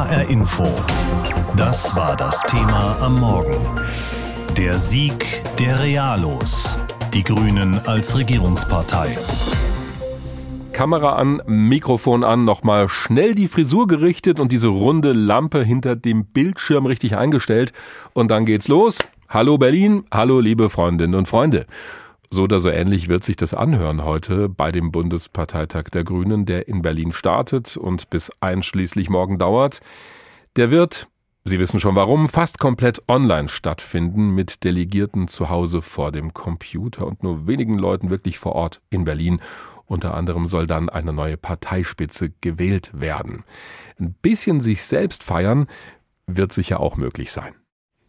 HR Info. Das war das Thema am Morgen. Der Sieg der Realos. Die Grünen als Regierungspartei. Kamera an, Mikrofon an, nochmal schnell die Frisur gerichtet und diese runde Lampe hinter dem Bildschirm richtig eingestellt. Und dann geht's los. Hallo Berlin, hallo liebe Freundinnen und Freunde. So oder so ähnlich wird sich das anhören heute bei dem Bundesparteitag der Grünen, der in Berlin startet und bis einschließlich morgen dauert. Der wird, Sie wissen schon warum, fast komplett online stattfinden mit Delegierten zu Hause vor dem Computer und nur wenigen Leuten wirklich vor Ort in Berlin. Unter anderem soll dann eine neue Parteispitze gewählt werden. Ein bisschen sich selbst feiern wird sicher auch möglich sein.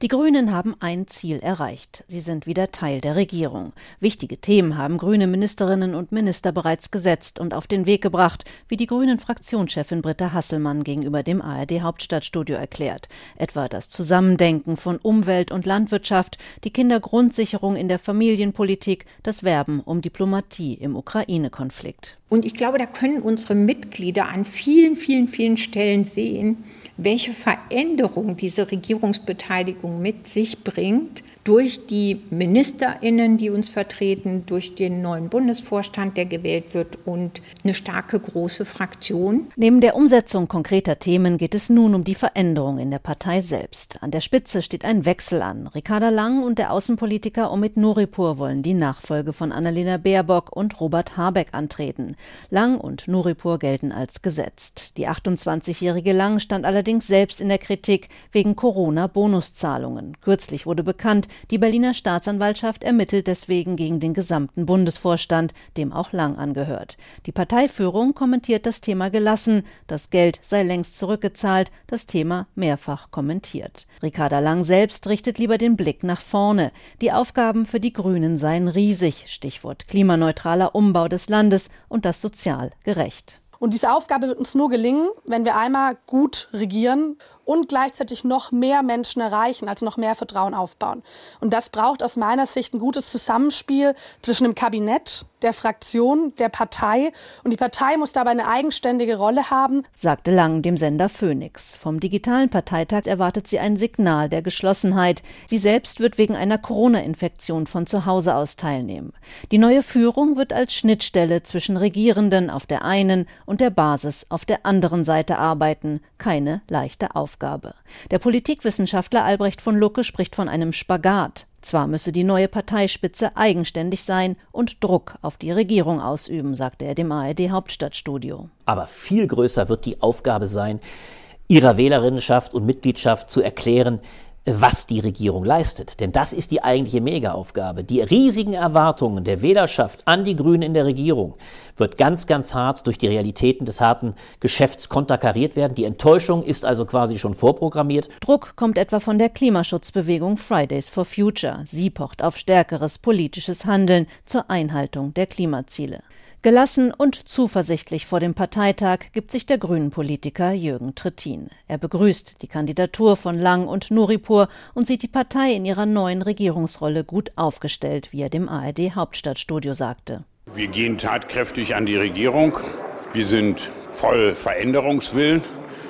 Die Grünen haben ein Ziel erreicht. Sie sind wieder Teil der Regierung. Wichtige Themen haben grüne Ministerinnen und Minister bereits gesetzt und auf den Weg gebracht, wie die grünen Fraktionschefin Britta Hasselmann gegenüber dem ARD Hauptstadtstudio erklärt. Etwa das Zusammendenken von Umwelt und Landwirtschaft, die Kindergrundsicherung in der Familienpolitik, das Werben um Diplomatie im Ukraine-Konflikt. Und ich glaube, da können unsere Mitglieder an vielen, vielen, vielen Stellen sehen, welche Veränderung diese Regierungsbeteiligung mit sich bringt durch die Ministerinnen, die uns vertreten, durch den neuen Bundesvorstand, der gewählt wird und eine starke große Fraktion. Neben der Umsetzung konkreter Themen geht es nun um die Veränderung in der Partei selbst. An der Spitze steht ein Wechsel an. Ricarda Lang und der Außenpolitiker Omid Nuripur wollen die Nachfolge von Annalena Baerbock und Robert Habeck antreten. Lang und Nuripur gelten als gesetzt. Die 28-jährige Lang stand allerdings selbst in der Kritik wegen Corona-Bonuszahlungen. Kürzlich wurde bekannt, die Berliner Staatsanwaltschaft ermittelt deswegen gegen den gesamten Bundesvorstand, dem auch Lang angehört. Die Parteiführung kommentiert das Thema gelassen, das Geld sei längst zurückgezahlt, das Thema mehrfach kommentiert. Ricarda Lang selbst richtet lieber den Blick nach vorne. Die Aufgaben für die Grünen seien riesig, Stichwort klimaneutraler Umbau des Landes und das sozial gerecht. Und diese Aufgabe wird uns nur gelingen, wenn wir einmal gut regieren und gleichzeitig noch mehr Menschen erreichen, also noch mehr Vertrauen aufbauen. Und das braucht aus meiner Sicht ein gutes Zusammenspiel zwischen dem Kabinett, der Fraktion, der Partei. Und die Partei muss dabei eine eigenständige Rolle haben, sagte Lang dem Sender Phoenix. Vom digitalen Parteitag erwartet sie ein Signal der Geschlossenheit. Sie selbst wird wegen einer Corona-Infektion von zu Hause aus teilnehmen. Die neue Führung wird als Schnittstelle zwischen Regierenden auf der einen und der Basis auf der anderen Seite arbeiten. Keine leichte Aufgabe. Der Politikwissenschaftler Albrecht von Lucke spricht von einem Spagat. Zwar müsse die neue Parteispitze eigenständig sein und Druck auf die Regierung ausüben, sagte er dem ARD Hauptstadtstudio. Aber viel größer wird die Aufgabe sein, ihrer Wählerinnenschaft und Mitgliedschaft zu erklären, was die Regierung leistet. Denn das ist die eigentliche Megaaufgabe. Die riesigen Erwartungen der Wählerschaft an die Grünen in der Regierung wird ganz, ganz hart durch die Realitäten des harten Geschäfts konterkariert werden. Die Enttäuschung ist also quasi schon vorprogrammiert. Druck kommt etwa von der Klimaschutzbewegung Fridays for Future. Sie pocht auf stärkeres politisches Handeln zur Einhaltung der Klimaziele. Gelassen und zuversichtlich vor dem Parteitag gibt sich der Grünen-Politiker Jürgen Trittin. Er begrüßt die Kandidatur von Lang und Nuripur und sieht die Partei in ihrer neuen Regierungsrolle gut aufgestellt, wie er dem ARD Hauptstadtstudio sagte. Wir gehen tatkräftig an die Regierung. Wir sind voll Veränderungswillen.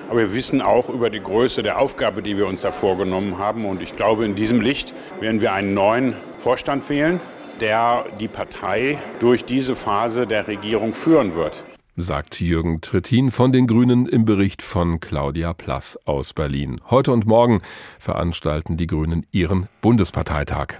Aber wir wissen auch über die Größe der Aufgabe, die wir uns da vorgenommen haben. Und ich glaube, in diesem Licht werden wir einen neuen Vorstand wählen der die Partei durch diese Phase der Regierung führen wird sagt Jürgen Trittin von den Grünen im Bericht von Claudia Plass aus Berlin. Heute und morgen veranstalten die Grünen ihren Bundesparteitag.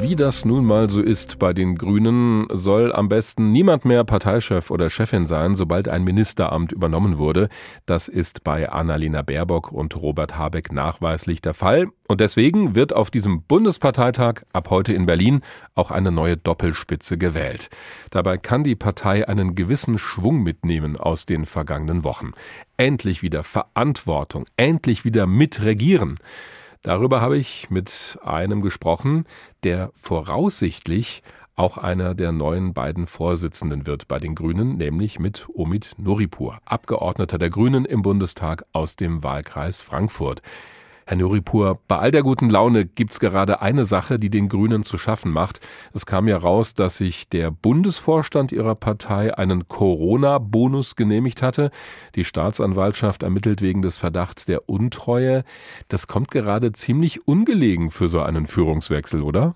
Wie das nun mal so ist bei den Grünen, soll am besten niemand mehr Parteichef oder Chefin sein, sobald ein Ministeramt übernommen wurde. Das ist bei Annalena Baerbock und Robert Habeck nachweislich der Fall. Und deswegen wird auf diesem Bundesparteitag ab heute in Berlin auch eine neue Doppelspitze gewählt. Dabei kann die Partei einen gewissen Schwung mitnehmen aus den vergangenen Wochen. Endlich wieder Verantwortung, endlich wieder mitregieren. Darüber habe ich mit einem gesprochen, der voraussichtlich auch einer der neuen beiden Vorsitzenden wird bei den Grünen, nämlich mit Omid Noripur, Abgeordneter der Grünen im Bundestag aus dem Wahlkreis Frankfurt. Herr Nuripur, bei all der guten Laune gibt es gerade eine Sache, die den Grünen zu schaffen macht. Es kam ja raus, dass sich der Bundesvorstand Ihrer Partei einen Corona-Bonus genehmigt hatte. Die Staatsanwaltschaft ermittelt wegen des Verdachts der Untreue. Das kommt gerade ziemlich ungelegen für so einen Führungswechsel, oder?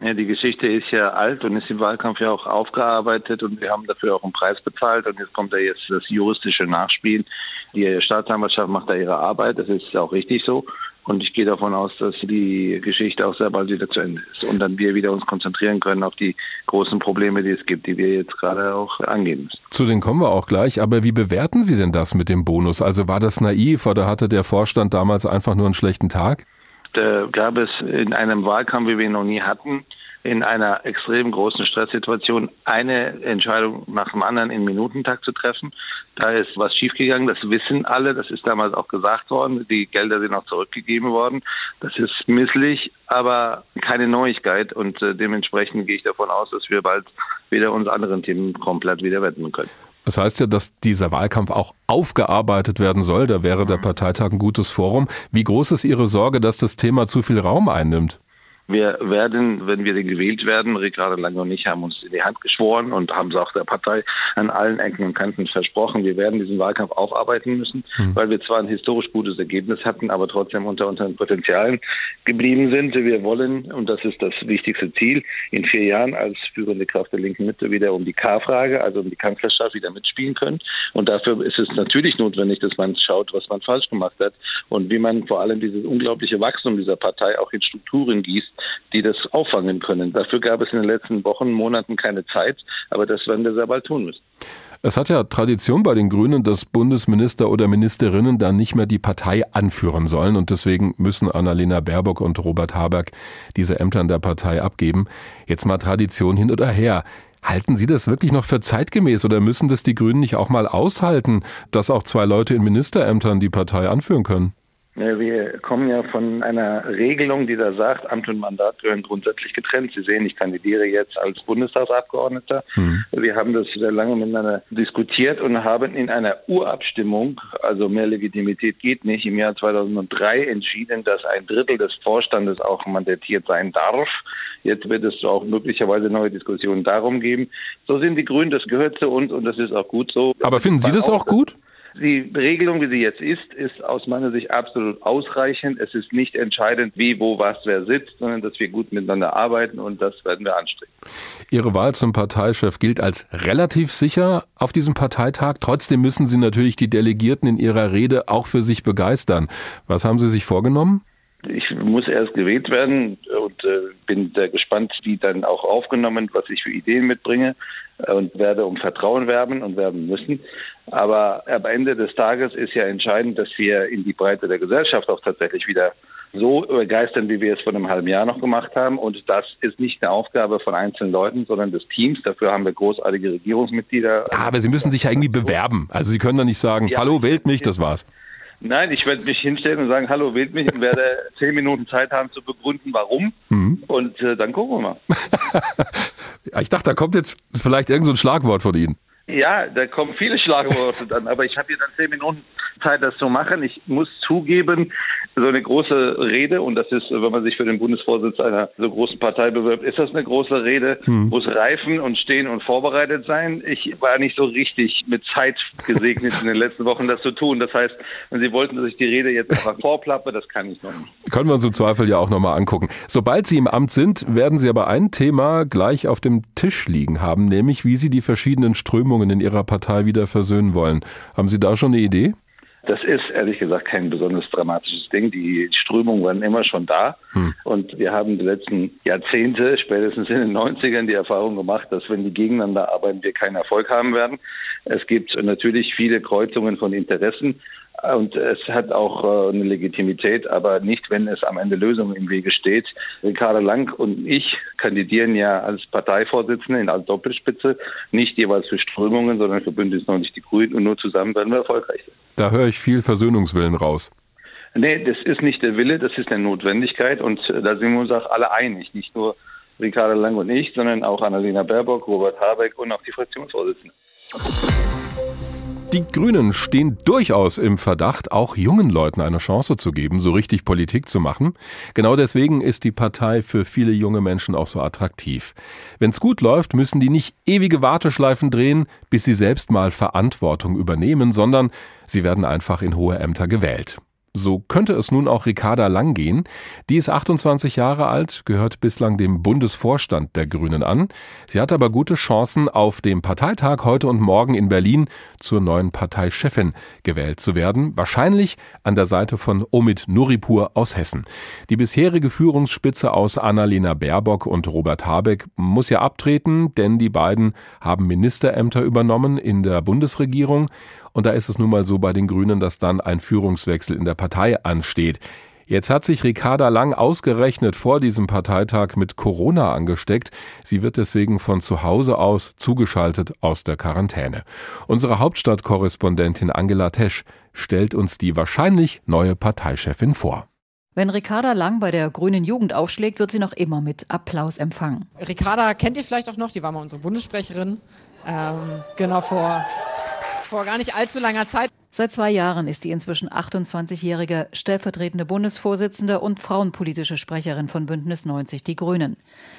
Ja, die Geschichte ist ja alt und ist im Wahlkampf ja auch aufgearbeitet und wir haben dafür auch einen Preis bezahlt und jetzt kommt da jetzt das juristische Nachspiel. Die Staatsanwaltschaft macht da ihre Arbeit, das ist auch richtig so. Und ich gehe davon aus, dass die Geschichte auch sehr bald wieder zu Ende ist und dann wir wieder uns konzentrieren können auf die großen Probleme, die es gibt, die wir jetzt gerade auch angehen müssen. Zu denen kommen wir auch gleich. Aber wie bewerten Sie denn das mit dem Bonus? Also war das naiv oder hatte der Vorstand damals einfach nur einen schlechten Tag? Da gab es in einem Wahlkampf, wie wir ihn noch nie hatten, in einer extrem großen Stresssituation eine Entscheidung nach dem anderen in Minutentakt zu treffen. Da ist was schiefgegangen, das wissen alle, das ist damals auch gesagt worden, die Gelder sind auch zurückgegeben worden. Das ist misslich, aber keine Neuigkeit und äh, dementsprechend gehe ich davon aus, dass wir bald wieder uns anderen Themen komplett wieder wenden können. Das heißt ja, dass dieser Wahlkampf auch aufgearbeitet werden soll. Da wäre der Parteitag ein gutes Forum. Wie groß ist Ihre Sorge, dass das Thema zu viel Raum einnimmt? Wir werden, wenn wir gewählt werden, Ricardo Lange und ich haben uns in die Hand geschworen und haben es auch der Partei an allen Ecken und Kanten versprochen. Wir werden diesen Wahlkampf aufarbeiten müssen, mhm. weil wir zwar ein historisch gutes Ergebnis hatten, aber trotzdem unter unseren Potenzialen geblieben sind. Wir wollen, und das ist das wichtigste Ziel, in vier Jahren als führende Kraft der linken Mitte wieder um die K-Frage, also um die Kanzlerschaft wieder mitspielen können. Und dafür ist es natürlich notwendig, dass man schaut, was man falsch gemacht hat und wie man vor allem dieses unglaubliche Wachstum dieser Partei auch in Strukturen gießt, die das auffangen können. Dafür gab es in den letzten Wochen, Monaten keine Zeit, aber das werden wir sehr bald tun müssen. Es hat ja Tradition bei den Grünen, dass Bundesminister oder Ministerinnen dann nicht mehr die Partei anführen sollen und deswegen müssen Annalena Baerbock und Robert Habeck diese Ämter in der Partei abgeben. Jetzt mal Tradition hin oder her. Halten Sie das wirklich noch für zeitgemäß oder müssen das die Grünen nicht auch mal aushalten, dass auch zwei Leute in Ministerämtern die Partei anführen können? Wir kommen ja von einer Regelung, die da sagt, Amt und Mandat gehören grundsätzlich getrennt. Sie sehen, ich kandidiere jetzt als Bundestagsabgeordneter. Mhm. Wir haben das sehr lange miteinander diskutiert und haben in einer Urabstimmung, also mehr Legitimität geht nicht, im Jahr 2003 entschieden, dass ein Drittel des Vorstandes auch mandatiert sein darf. Jetzt wird es auch möglicherweise neue Diskussionen darum geben. So sind die Grünen, das gehört zu uns und das ist auch gut so. Aber finden Sie das auch gut? Die Regelung, wie sie jetzt ist, ist aus meiner Sicht absolut ausreichend. Es ist nicht entscheidend, wie, wo, was, wer sitzt, sondern dass wir gut miteinander arbeiten und das werden wir anstreben. Ihre Wahl zum Parteichef gilt als relativ sicher auf diesem Parteitag. Trotzdem müssen Sie natürlich die Delegierten in Ihrer Rede auch für sich begeistern. Was haben Sie sich vorgenommen? Ich muss erst gewählt werden und äh, bin sehr gespannt, wie dann auch aufgenommen, was ich für Ideen mitbringe äh, und werde um Vertrauen werben und werben müssen. Aber am Ende des Tages ist ja entscheidend, dass wir in die Breite der Gesellschaft auch tatsächlich wieder so begeistern, wie wir es vor einem halben Jahr noch gemacht haben. Und das ist nicht eine Aufgabe von einzelnen Leuten, sondern des Teams. Dafür haben wir großartige Regierungsmitglieder. Ja, aber Sie müssen sich ja irgendwie bewerben. Also Sie können doch nicht sagen, ja, hallo, wählt mich, das war's. Nein, ich werde mich hinstellen und sagen, hallo, wählt mich und werde zehn Minuten Zeit haben zu begründen, warum. Mhm. Und äh, dann gucken wir mal. ich dachte, da kommt jetzt vielleicht irgend so ein Schlagwort von Ihnen. Ja, da kommen viele Schlagworte dann, aber ich habe hier dann zehn Minuten Zeit, das zu machen. Ich muss zugeben, so eine große Rede, und das ist, wenn man sich für den Bundesvorsitz einer so großen Partei bewirbt, ist das eine große Rede, hm. muss reifen und stehen und vorbereitet sein. Ich war nicht so richtig mit Zeit gesegnet in den letzten Wochen, das zu tun. Das heißt, wenn Sie wollten, dass ich die Rede jetzt einfach vorplappe, das kann ich noch nicht. Können wir uns im Zweifel ja auch nochmal angucken. Sobald Sie im Amt sind, werden Sie aber ein Thema gleich auf dem Tisch liegen haben, nämlich wie Sie die verschiedenen Strömungen in Ihrer Partei wieder versöhnen wollen. Haben Sie da schon eine Idee? Das ist ehrlich gesagt kein besonders dramatisches Ding. Die Strömungen waren immer schon da. Hm. Und wir haben die letzten Jahrzehnte, spätestens in den 90ern, die Erfahrung gemacht, dass wenn die gegeneinander arbeiten, wir keinen Erfolg haben werden. Es gibt natürlich viele Kreuzungen von Interessen. Und es hat auch äh, eine Legitimität, aber nicht, wenn es am Ende Lösungen im Wege steht. Ricardo Lang und ich kandidieren ja als Parteivorsitzende in als Doppelspitze, nicht jeweils für Strömungen, sondern für Bündnis 90 die Grünen und nur zusammen werden wir erfolgreich sein. Da höre ich viel Versöhnungswillen raus. Nee, das ist nicht der Wille, das ist eine Notwendigkeit und äh, da sind wir uns auch alle einig, nicht nur Ricardo Lang und ich, sondern auch Annalena Baerbock, Robert Habeck und auch die Fraktionsvorsitzenden. Die Grünen stehen durchaus im Verdacht, auch jungen Leuten eine Chance zu geben, so richtig Politik zu machen. Genau deswegen ist die Partei für viele junge Menschen auch so attraktiv. Wenn's gut läuft, müssen die nicht ewige Warteschleifen drehen, bis sie selbst mal Verantwortung übernehmen, sondern sie werden einfach in hohe Ämter gewählt. So könnte es nun auch Ricarda Lang gehen. Die ist 28 Jahre alt, gehört bislang dem Bundesvorstand der Grünen an. Sie hat aber gute Chancen, auf dem Parteitag heute und morgen in Berlin zur neuen Parteichefin gewählt zu werden. Wahrscheinlich an der Seite von Omid Nuripur aus Hessen. Die bisherige Führungsspitze aus Annalena Baerbock und Robert Habeck muss ja abtreten, denn die beiden haben Ministerämter übernommen in der Bundesregierung. Und da ist es nun mal so bei den Grünen, dass dann ein Führungswechsel in der Partei ansteht. Jetzt hat sich Ricarda Lang ausgerechnet vor diesem Parteitag mit Corona angesteckt. Sie wird deswegen von zu Hause aus zugeschaltet aus der Quarantäne. Unsere Hauptstadtkorrespondentin Angela Tesch stellt uns die wahrscheinlich neue Parteichefin vor. Wenn Ricarda Lang bei der Grünen Jugend aufschlägt, wird sie noch immer mit Applaus empfangen. Ricarda kennt ihr vielleicht auch noch, die war mal unsere Bundessprecherin. Ähm, genau vor vor gar nicht allzu langer Zeit. Seit zwei Jahren ist die inzwischen 28-jährige stellvertretende Bundesvorsitzende und frauenpolitische Sprecherin von Bündnis 90 Die Grünen.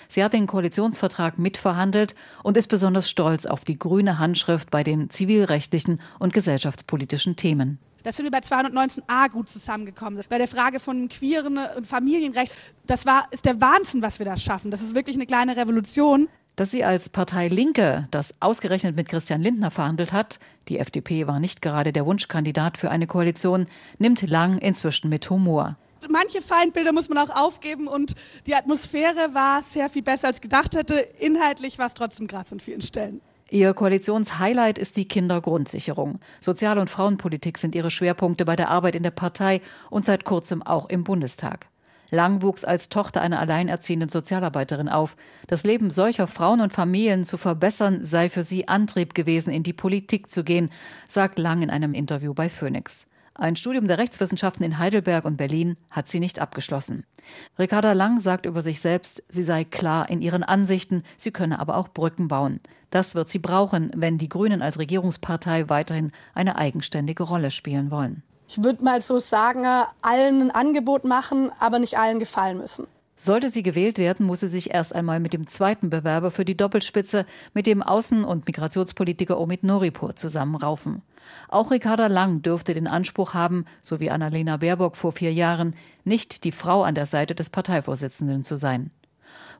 Sie hat den Koalitionsvertrag mitverhandelt und ist besonders stolz auf die grüne Handschrift bei den zivilrechtlichen und gesellschaftspolitischen Themen. Da sind wir bei 219a gut zusammengekommen. Bei der Frage von queeren und Familienrecht, das war, ist der Wahnsinn, was wir da schaffen. Das ist wirklich eine kleine Revolution. Dass sie als Partei Linke das ausgerechnet mit Christian Lindner verhandelt hat, die FDP war nicht gerade der Wunschkandidat für eine Koalition, nimmt Lang inzwischen mit Humor. Manche Feindbilder muss man auch aufgeben und die Atmosphäre war sehr viel besser als gedacht hätte. Inhaltlich war es trotzdem krass an vielen Stellen. Ihr Koalitionshighlight ist die Kindergrundsicherung. Sozial- und Frauenpolitik sind ihre Schwerpunkte bei der Arbeit in der Partei und seit kurzem auch im Bundestag. Lang wuchs als Tochter einer alleinerziehenden Sozialarbeiterin auf. Das Leben solcher Frauen und Familien zu verbessern, sei für sie Antrieb gewesen, in die Politik zu gehen, sagt Lang in einem Interview bei Phoenix. Ein Studium der Rechtswissenschaften in Heidelberg und Berlin hat sie nicht abgeschlossen. Ricarda Lang sagt über sich selbst, sie sei klar in ihren Ansichten, sie könne aber auch Brücken bauen. Das wird sie brauchen, wenn die Grünen als Regierungspartei weiterhin eine eigenständige Rolle spielen wollen ich würde mal so sagen, allen ein Angebot machen, aber nicht allen gefallen müssen. Sollte sie gewählt werden, muss sie sich erst einmal mit dem zweiten Bewerber für die Doppelspitze, mit dem Außen- und Migrationspolitiker Omid Noripur zusammenraufen. Auch Ricarda Lang dürfte den Anspruch haben, so wie Annalena Baerbock vor vier Jahren, nicht die Frau an der Seite des Parteivorsitzenden zu sein.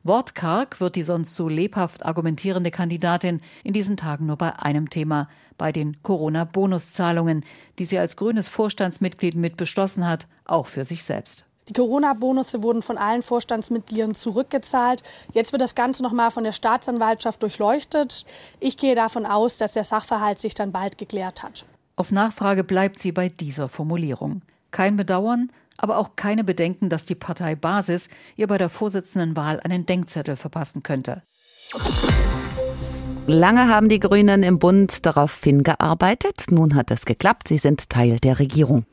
Wortkarg wird die sonst so lebhaft argumentierende Kandidatin in diesen Tagen nur bei einem Thema, bei den Corona-Bonuszahlungen, die sie als grünes Vorstandsmitglied mit beschlossen hat, auch für sich selbst. Die Corona-Bonusse wurden von allen Vorstandsmitgliedern zurückgezahlt. Jetzt wird das Ganze noch mal von der Staatsanwaltschaft durchleuchtet. Ich gehe davon aus, dass der Sachverhalt sich dann bald geklärt hat. Auf Nachfrage bleibt sie bei dieser Formulierung. Kein Bedauern, aber auch keine Bedenken, dass die Partei Basis ihr bei der Vorsitzendenwahl einen Denkzettel verpassen könnte. Lange haben die Grünen im Bund darauf hingearbeitet. Nun hat es geklappt. Sie sind Teil der Regierung.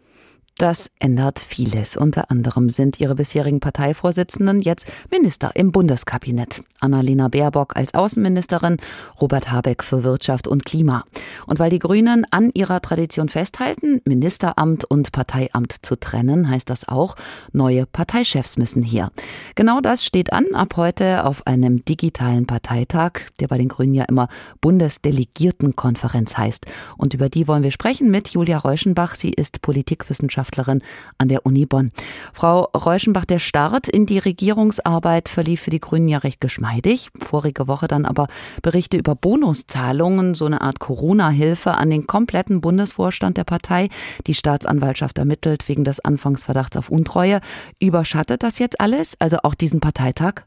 Das ändert vieles. Unter anderem sind ihre bisherigen Parteivorsitzenden jetzt Minister im Bundeskabinett. Annalena Baerbock als Außenministerin, Robert Habeck für Wirtschaft und Klima. Und weil die Grünen an ihrer Tradition festhalten, Ministeramt und Parteiamt zu trennen, heißt das auch, neue Parteichefs müssen hier. Genau das steht an ab heute auf einem digitalen Parteitag, der bei den Grünen ja immer Bundesdelegiertenkonferenz heißt. Und über die wollen wir sprechen mit Julia Reuschenbach. Sie ist Politikwissenschaftlerin Wissenschaftlerin an der Uni Bonn. Frau Reuschenbach, der Start in die Regierungsarbeit verlief für die Grünen ja recht geschmeidig. Vorige Woche dann aber Berichte über Bonuszahlungen, so eine Art Corona-Hilfe an den kompletten Bundesvorstand der Partei. Die Staatsanwaltschaft ermittelt wegen des Anfangsverdachts auf Untreue. Überschattet das jetzt alles, also auch diesen Parteitag?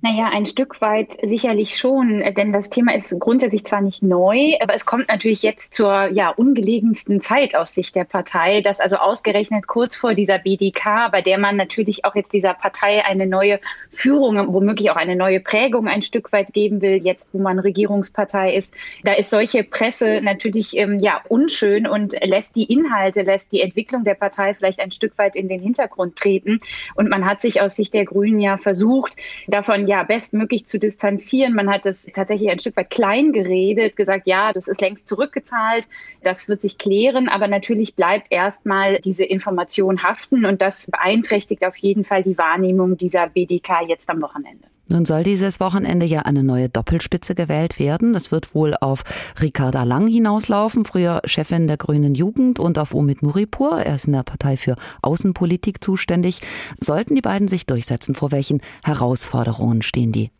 Naja, ein Stück weit sicherlich schon, denn das Thema ist grundsätzlich zwar nicht neu, aber es kommt natürlich jetzt zur ja, ungelegensten Zeit aus Sicht der Partei, dass also ausgerechnet kurz vor dieser BDK, bei der man natürlich auch jetzt dieser Partei eine neue Führung, womöglich auch eine neue Prägung ein Stück weit geben will, jetzt wo man Regierungspartei ist, da ist solche Presse natürlich ähm, ja unschön und lässt die Inhalte, lässt die Entwicklung der Partei vielleicht ein Stück weit in den Hintergrund treten. Und man hat sich aus Sicht der Grünen ja versucht, davon ja bestmöglich zu distanzieren. Man hat das tatsächlich ein Stück weit klein geredet, gesagt, ja, das ist längst zurückgezahlt, das wird sich klären, aber natürlich bleibt erstmal diese Information haften und das beeinträchtigt auf jeden Fall die Wahrnehmung dieser BDK jetzt am Wochenende. Nun soll dieses Wochenende ja eine neue Doppelspitze gewählt werden. Das wird wohl auf Ricarda Lang hinauslaufen, früher Chefin der Grünen Jugend, und auf Omid Nuripur. Er ist in der Partei für Außenpolitik zuständig. Sollten die beiden sich durchsetzen, vor welchen Herausforderungen stehen die?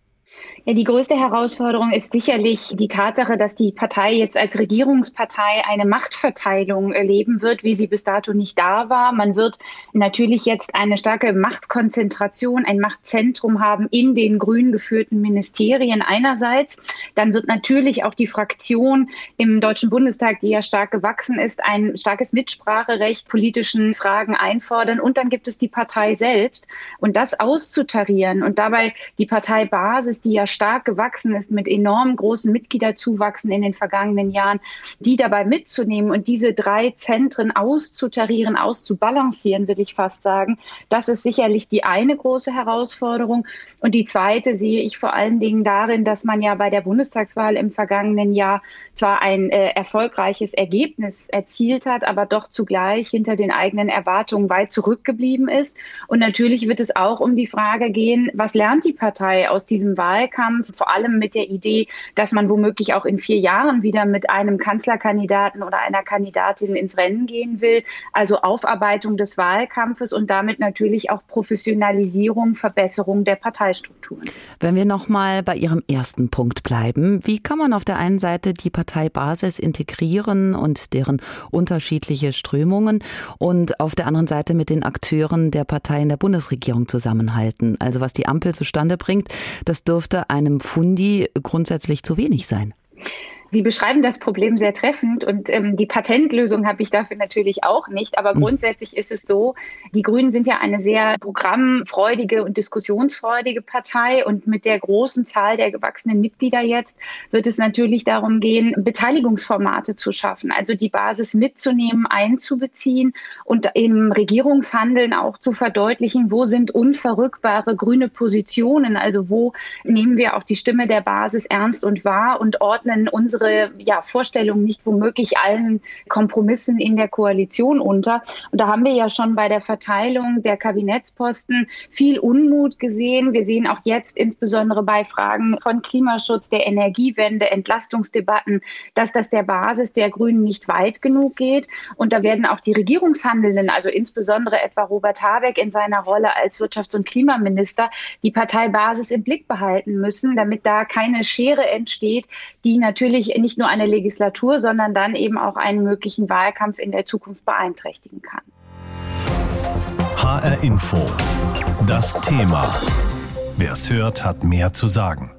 Ja, die größte Herausforderung ist sicherlich die Tatsache, dass die Partei jetzt als Regierungspartei eine Machtverteilung erleben wird, wie sie bis dato nicht da war. Man wird natürlich jetzt eine starke Machtkonzentration, ein Machtzentrum haben in den grün geführten Ministerien einerseits. Dann wird natürlich auch die Fraktion im Deutschen Bundestag, die ja stark gewachsen ist, ein starkes Mitspracherecht politischen Fragen einfordern. Und dann gibt es die Partei selbst. Und das auszutarieren und dabei die Parteibasis, die ja stark gewachsen ist mit enorm großen Mitgliederzuwachsen in den vergangenen Jahren, die dabei mitzunehmen und diese drei Zentren auszutarieren, auszubalancieren, will ich fast sagen, das ist sicherlich die eine große Herausforderung. Und die zweite sehe ich vor allen Dingen darin, dass man ja bei der Bundestagswahl im vergangenen Jahr zwar ein äh, erfolgreiches Ergebnis erzielt hat, aber doch zugleich hinter den eigenen Erwartungen weit zurückgeblieben ist. Und natürlich wird es auch um die Frage gehen, was lernt die Partei aus diesem Wahlkampf? Wahlkampf, vor allem mit der Idee, dass man womöglich auch in vier Jahren wieder mit einem Kanzlerkandidaten oder einer Kandidatin ins Rennen gehen will. Also Aufarbeitung des Wahlkampfes und damit natürlich auch Professionalisierung, Verbesserung der Parteistrukturen. Wenn wir noch mal bei Ihrem ersten Punkt bleiben, wie kann man auf der einen Seite die Parteibasis integrieren und deren unterschiedliche Strömungen und auf der anderen Seite mit den Akteuren der Partei in der Bundesregierung zusammenhalten? Also was die Ampel zustande bringt, das dürfte einem Fundi grundsätzlich zu wenig sein. Sie beschreiben das Problem sehr treffend und ähm, die Patentlösung habe ich dafür natürlich auch nicht. Aber mhm. grundsätzlich ist es so, die Grünen sind ja eine sehr programmfreudige und diskussionsfreudige Partei und mit der großen Zahl der gewachsenen Mitglieder jetzt wird es natürlich darum gehen, Beteiligungsformate zu schaffen, also die Basis mitzunehmen, einzubeziehen und im Regierungshandeln auch zu verdeutlichen, wo sind unverrückbare grüne Positionen, also wo nehmen wir auch die Stimme der Basis ernst und wahr und ordnen unsere unsere ja, Vorstellungen nicht womöglich allen Kompromissen in der Koalition unter. Und da haben wir ja schon bei der Verteilung der Kabinettsposten viel Unmut gesehen. Wir sehen auch jetzt insbesondere bei Fragen von Klimaschutz, der Energiewende, Entlastungsdebatten, dass das der Basis der Grünen nicht weit genug geht. Und da werden auch die Regierungshandelnden, also insbesondere etwa Robert Habeck in seiner Rolle als Wirtschafts- und Klimaminister, die Parteibasis im Blick behalten müssen, damit da keine Schere entsteht, die natürlich nicht nur eine Legislatur, sondern dann eben auch einen möglichen Wahlkampf in der Zukunft beeinträchtigen kann. HR Info. Das Thema. Wer es hört, hat mehr zu sagen.